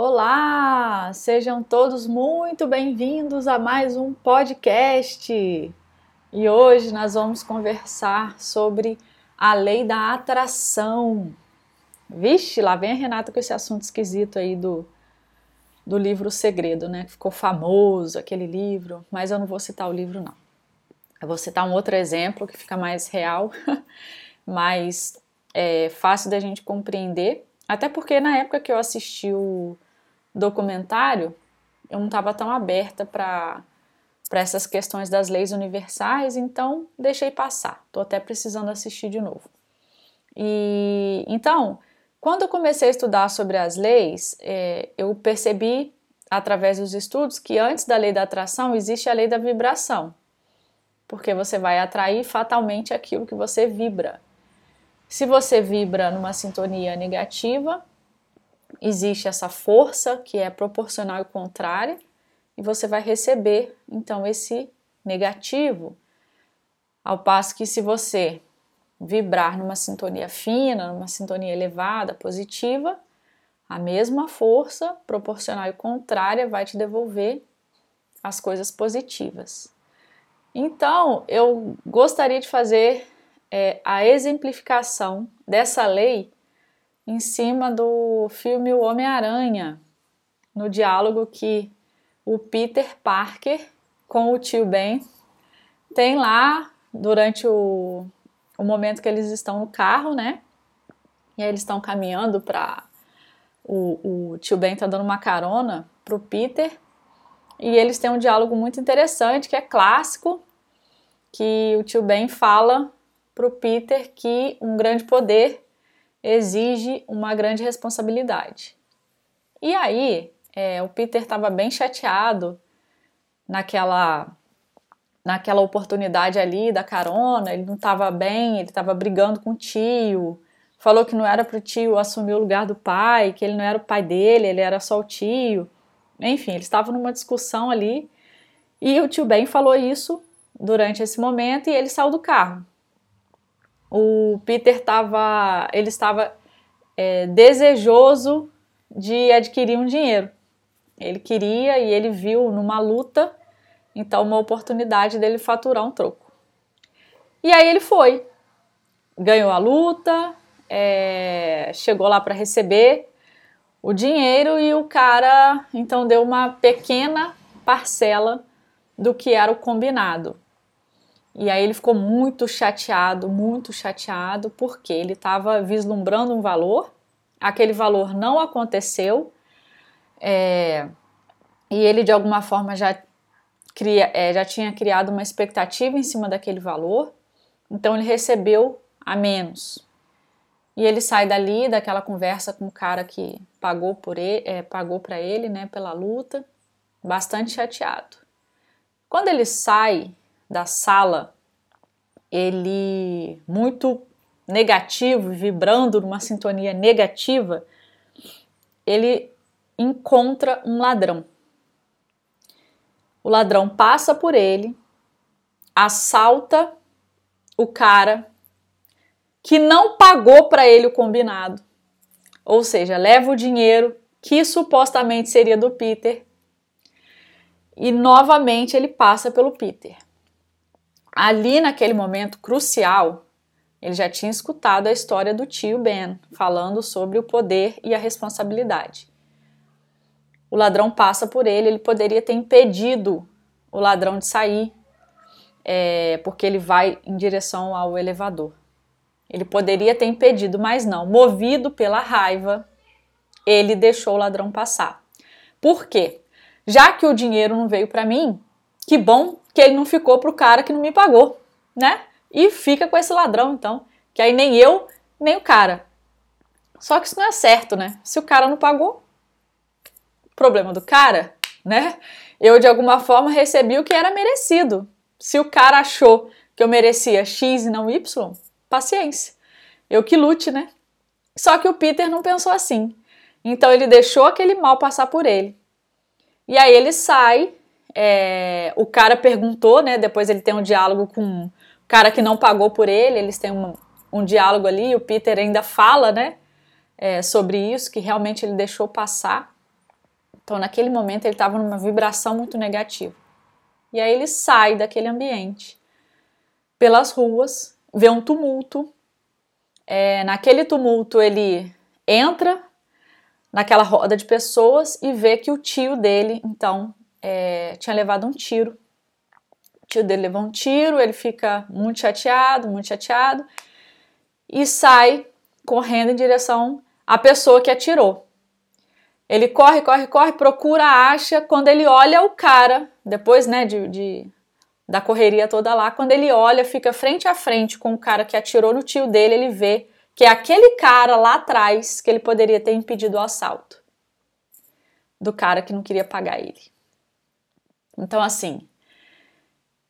Olá, sejam todos muito bem-vindos a mais um podcast. E hoje nós vamos conversar sobre a lei da atração. Vixe, lá vem a Renata com esse assunto esquisito aí do, do livro Segredo, né? Ficou famoso aquele livro, mas eu não vou citar o livro, não. Eu vou citar um outro exemplo que fica mais real, mais é, fácil da gente compreender até porque na época que eu assisti o documentário, eu não estava tão aberta para para essas questões das leis universais, então deixei passar. Estou até precisando assistir de novo. E então, quando eu comecei a estudar sobre as leis, é, eu percebi através dos estudos que antes da lei da atração existe a lei da vibração, porque você vai atrair fatalmente aquilo que você vibra. Se você vibra numa sintonia negativa, existe essa força que é proporcional e contrária, e você vai receber então esse negativo. Ao passo que se você vibrar numa sintonia fina, numa sintonia elevada, positiva, a mesma força proporcional e contrária vai te devolver as coisas positivas. Então, eu gostaria de fazer é, a exemplificação dessa lei em cima do filme O Homem-Aranha, no diálogo que o Peter Parker com o tio Ben tem lá durante o, o momento que eles estão no carro, né? E aí eles estão caminhando para o, o tio Ben tá dando uma carona pro Peter e eles têm um diálogo muito interessante que é clássico que o tio Ben fala para o Peter que um grande poder exige uma grande responsabilidade. E aí, é, o Peter estava bem chateado naquela naquela oportunidade ali da carona, ele não estava bem, ele estava brigando com o tio, falou que não era para o tio assumir o lugar do pai, que ele não era o pai dele, ele era só o tio. Enfim, eles estavam numa discussão ali e o tio Ben falou isso durante esse momento e ele saiu do carro o Peter estava, ele estava é, desejoso de adquirir um dinheiro. Ele queria e ele viu numa luta, então uma oportunidade dele faturar um troco. E aí ele foi, ganhou a luta, é, chegou lá para receber o dinheiro e o cara então deu uma pequena parcela do que era o combinado. E aí ele ficou muito chateado, muito chateado, porque ele estava vislumbrando um valor, aquele valor não aconteceu, é, e ele de alguma forma já, cria, é, já tinha criado uma expectativa em cima daquele valor, então ele recebeu a menos. E ele sai dali, daquela conversa com o cara que pagou por ele, é, pagou para ele, né, pela luta, bastante chateado. Quando ele sai da sala, ele muito negativo, vibrando numa sintonia negativa, ele encontra um ladrão. O ladrão passa por ele, assalta o cara que não pagou para ele o combinado. Ou seja, leva o dinheiro que supostamente seria do Peter e novamente ele passa pelo Peter. Ali naquele momento crucial, ele já tinha escutado a história do tio Ben falando sobre o poder e a responsabilidade. O ladrão passa por ele, ele poderia ter impedido o ladrão de sair, é, porque ele vai em direção ao elevador. Ele poderia ter impedido, mas não. Movido pela raiva, ele deixou o ladrão passar. Por quê? Já que o dinheiro não veio para mim, que bom que ele não ficou pro cara que não me pagou, né? E fica com esse ladrão, então, que aí nem eu, nem o cara. Só que isso não é certo, né? Se o cara não pagou, problema do cara, né? Eu de alguma forma recebi o que era merecido. Se o cara achou que eu merecia X e não Y, paciência. Eu que lute, né? Só que o Peter não pensou assim. Então ele deixou aquele mal passar por ele. E aí ele sai é, o cara perguntou, né? Depois ele tem um diálogo com o cara que não pagou por ele, eles têm um, um diálogo ali, o Peter ainda fala, né? É, sobre isso, que realmente ele deixou passar. Então, naquele momento, ele estava numa vibração muito negativa. E aí ele sai daquele ambiente pelas ruas, vê um tumulto. É, naquele tumulto, ele entra naquela roda de pessoas e vê que o tio dele, então, é, tinha levado um tiro. O tio dele levou um tiro, ele fica muito chateado, muito chateado, e sai correndo em direção à pessoa que atirou. Ele corre, corre, corre, procura, acha. Quando ele olha o cara, depois né, de, de, da correria toda lá, quando ele olha, fica frente a frente com o cara que atirou no tio dele, ele vê que é aquele cara lá atrás que ele poderia ter impedido o assalto do cara que não queria pagar ele. Então, assim,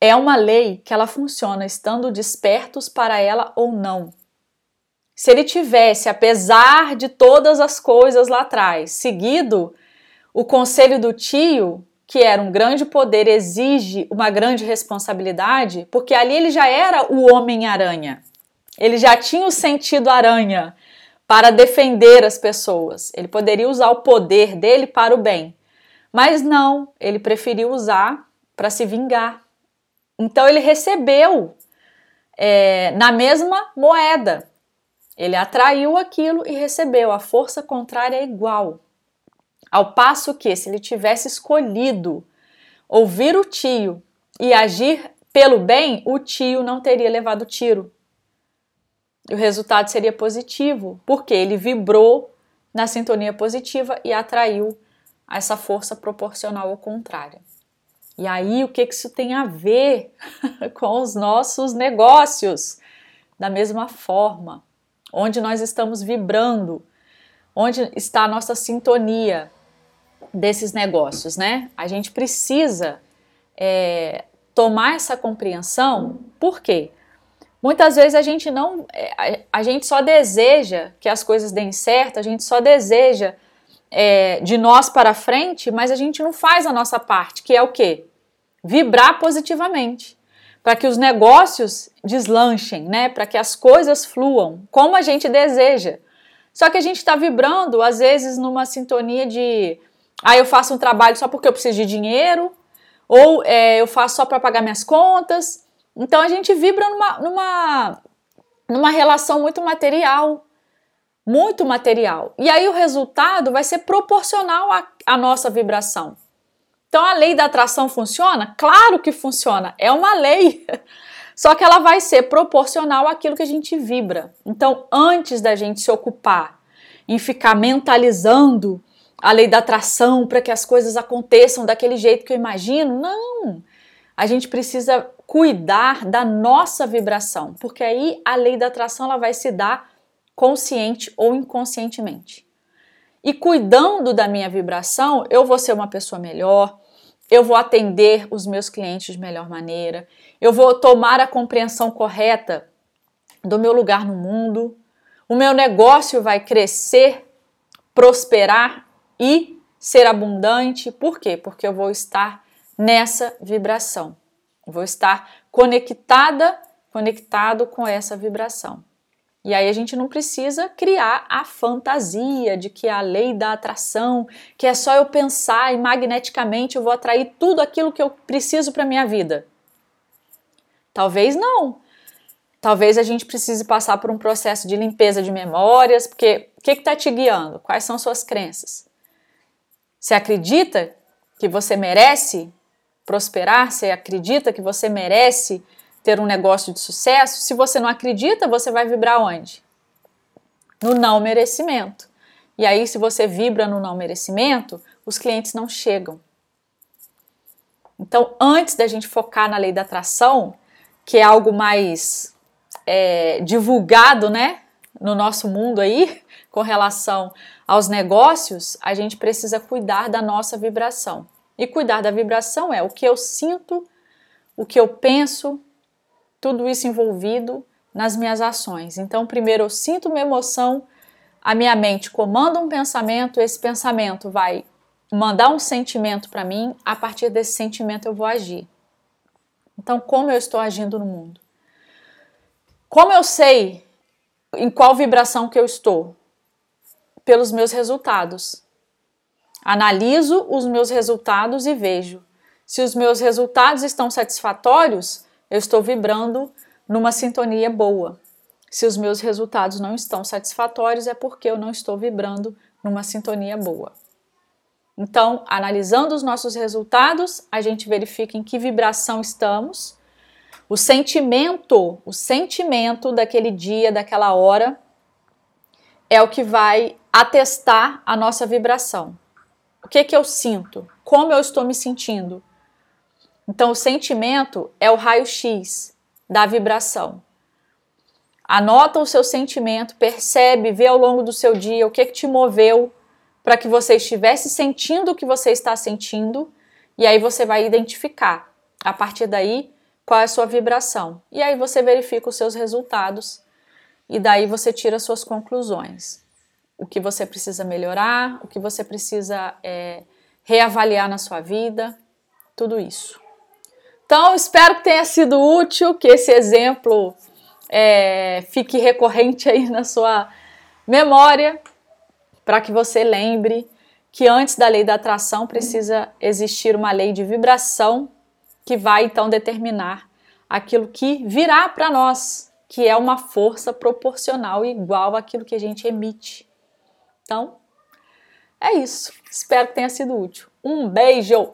é uma lei que ela funciona estando despertos para ela ou não. Se ele tivesse, apesar de todas as coisas lá atrás, seguido o conselho do tio, que era um grande poder exige uma grande responsabilidade, porque ali ele já era o Homem-Aranha. Ele já tinha o sentido aranha para defender as pessoas. Ele poderia usar o poder dele para o bem. Mas não, ele preferiu usar para se vingar. Então ele recebeu é, na mesma moeda. Ele atraiu aquilo e recebeu. A força contrária é igual. Ao passo que, se ele tivesse escolhido ouvir o tio e agir pelo bem, o tio não teria levado tiro o resultado seria positivo, porque ele vibrou na sintonia positiva e atraiu essa força proporcional ao contrário. E aí, o que isso tem a ver com os nossos negócios? Da mesma forma, onde nós estamos vibrando, onde está a nossa sintonia desses negócios, né? A gente precisa é, tomar essa compreensão, por quê? Muitas vezes a gente não, é, a, gente só deseja que as coisas deem certo, a gente só deseja é, de nós para frente, mas a gente não faz a nossa parte, que é o quê? Vibrar positivamente, para que os negócios deslanchem, né? Para que as coisas fluam como a gente deseja. Só que a gente está vibrando, às vezes, numa sintonia de ah, eu faço um trabalho só porque eu preciso de dinheiro, ou é, eu faço só para pagar minhas contas. Então a gente vibra numa, numa, numa relação muito material, muito material. E aí o resultado vai ser proporcional à, à nossa vibração. Então a lei da atração funciona? Claro que funciona, é uma lei. Só que ela vai ser proporcional àquilo que a gente vibra. Então, antes da gente se ocupar em ficar mentalizando a lei da atração para que as coisas aconteçam daquele jeito que eu imagino, não. A gente precisa cuidar da nossa vibração, porque aí a lei da atração ela vai se dar consciente ou inconscientemente. E cuidando da minha vibração, eu vou ser uma pessoa melhor, eu vou atender os meus clientes de melhor maneira, eu vou tomar a compreensão correta do meu lugar no mundo, o meu negócio vai crescer, prosperar e ser abundante. Por quê? Porque eu vou estar nessa vibração. Vou estar conectada, conectado com essa vibração. E aí a gente não precisa criar a fantasia de que é a lei da atração, que é só eu pensar e magneticamente eu vou atrair tudo aquilo que eu preciso para minha vida. Talvez não. Talvez a gente precise passar por um processo de limpeza de memórias, porque o que está te guiando? Quais são suas crenças? Você acredita que você merece prosperar, você acredita que você merece ter um negócio de sucesso, se você não acredita, você vai vibrar onde? No não merecimento. E aí, se você vibra no não merecimento, os clientes não chegam. Então, antes da gente focar na lei da atração, que é algo mais é, divulgado, né, no nosso mundo aí, com relação aos negócios, a gente precisa cuidar da nossa vibração. E cuidar da vibração é o que eu sinto, o que eu penso, tudo isso envolvido nas minhas ações. Então, primeiro eu sinto uma emoção, a minha mente comanda um pensamento, esse pensamento vai mandar um sentimento para mim, a partir desse sentimento eu vou agir. Então, como eu estou agindo no mundo? Como eu sei em qual vibração que eu estou? Pelos meus resultados. Analiso os meus resultados e vejo. Se os meus resultados estão satisfatórios, eu estou vibrando numa sintonia boa. Se os meus resultados não estão satisfatórios, é porque eu não estou vibrando numa sintonia boa. Então, analisando os nossos resultados, a gente verifica em que vibração estamos. O sentimento, o sentimento daquele dia, daquela hora, é o que vai atestar a nossa vibração. O que que eu sinto? Como eu estou me sentindo? Então, o sentimento é o raio-x da vibração. Anota o seu sentimento, percebe, vê ao longo do seu dia o que, que te moveu para que você estivesse sentindo o que você está sentindo, e aí você vai identificar a partir daí qual é a sua vibração. E aí você verifica os seus resultados e daí você tira suas conclusões. O que você precisa melhorar, o que você precisa é, reavaliar na sua vida, tudo isso. Então, espero que tenha sido útil, que esse exemplo é, fique recorrente aí na sua memória para que você lembre que antes da lei da atração precisa existir uma lei de vibração que vai então determinar aquilo que virá para nós, que é uma força proporcional igual àquilo que a gente emite. Então, é isso. Espero que tenha sido útil. Um beijo!